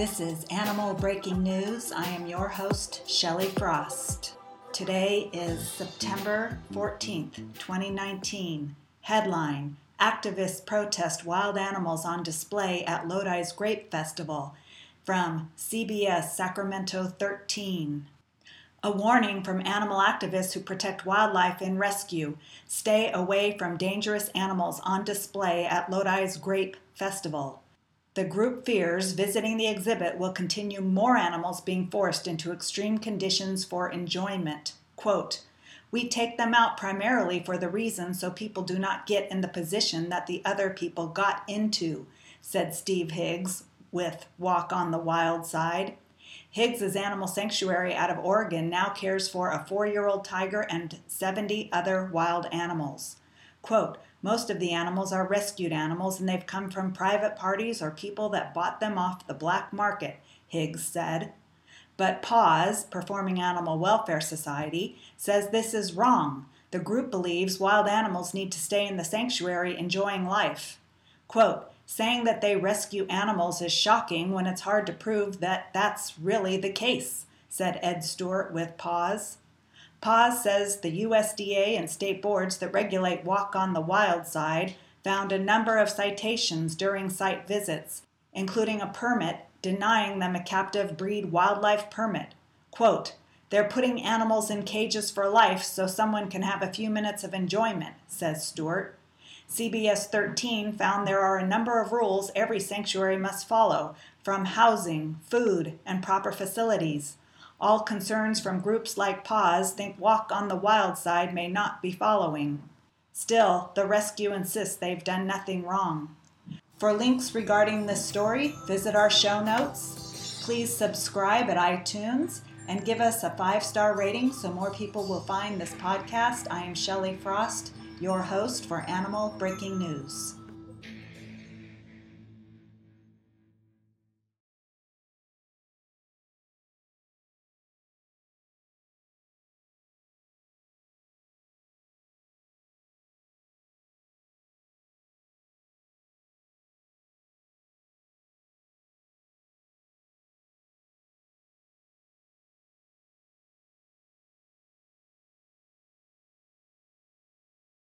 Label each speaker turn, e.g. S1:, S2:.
S1: This is Animal Breaking News. I am your host, Shelley Frost. Today is September 14th, 2019. Headline Activists protest wild animals on display at Lodi's Grape Festival from CBS Sacramento 13. A warning from animal activists who protect wildlife in rescue stay away from dangerous animals on display at Lodi's Grape Festival. The group fears visiting the exhibit will continue more animals being forced into extreme conditions for enjoyment. Quote, we take them out primarily for the reason so people do not get in the position that the other people got into, said Steve Higgs with Walk on the Wild Side. Higgs's animal sanctuary out of Oregon now cares for a four year old tiger and 70 other wild animals. Quote, most of the animals are rescued animals and they've come from private parties or people that bought them off the black market, Higgs said. But PAWS, Performing Animal Welfare Society, says this is wrong. The group believes wild animals need to stay in the sanctuary enjoying life. Quote, saying that they rescue animals is shocking when it's hard to prove that that's really the case, said Ed Stewart with PAWS. PAWS says the USDA and state boards that regulate Walk on the Wild Side found a number of citations during site visits, including a permit denying them a captive breed wildlife permit. Quote, they're putting animals in cages for life so someone can have a few minutes of enjoyment, says Stewart. CBS 13 found there are a number of rules every sanctuary must follow, from housing, food, and proper facilities. All concerns from groups like PAWS think Walk on the Wild Side may not be following. Still, the rescue insists they've done nothing wrong. For links regarding this story, visit our show notes. Please subscribe at iTunes and give us a five star rating so more people will find this podcast. I am Shelley Frost, your host for Animal Breaking News.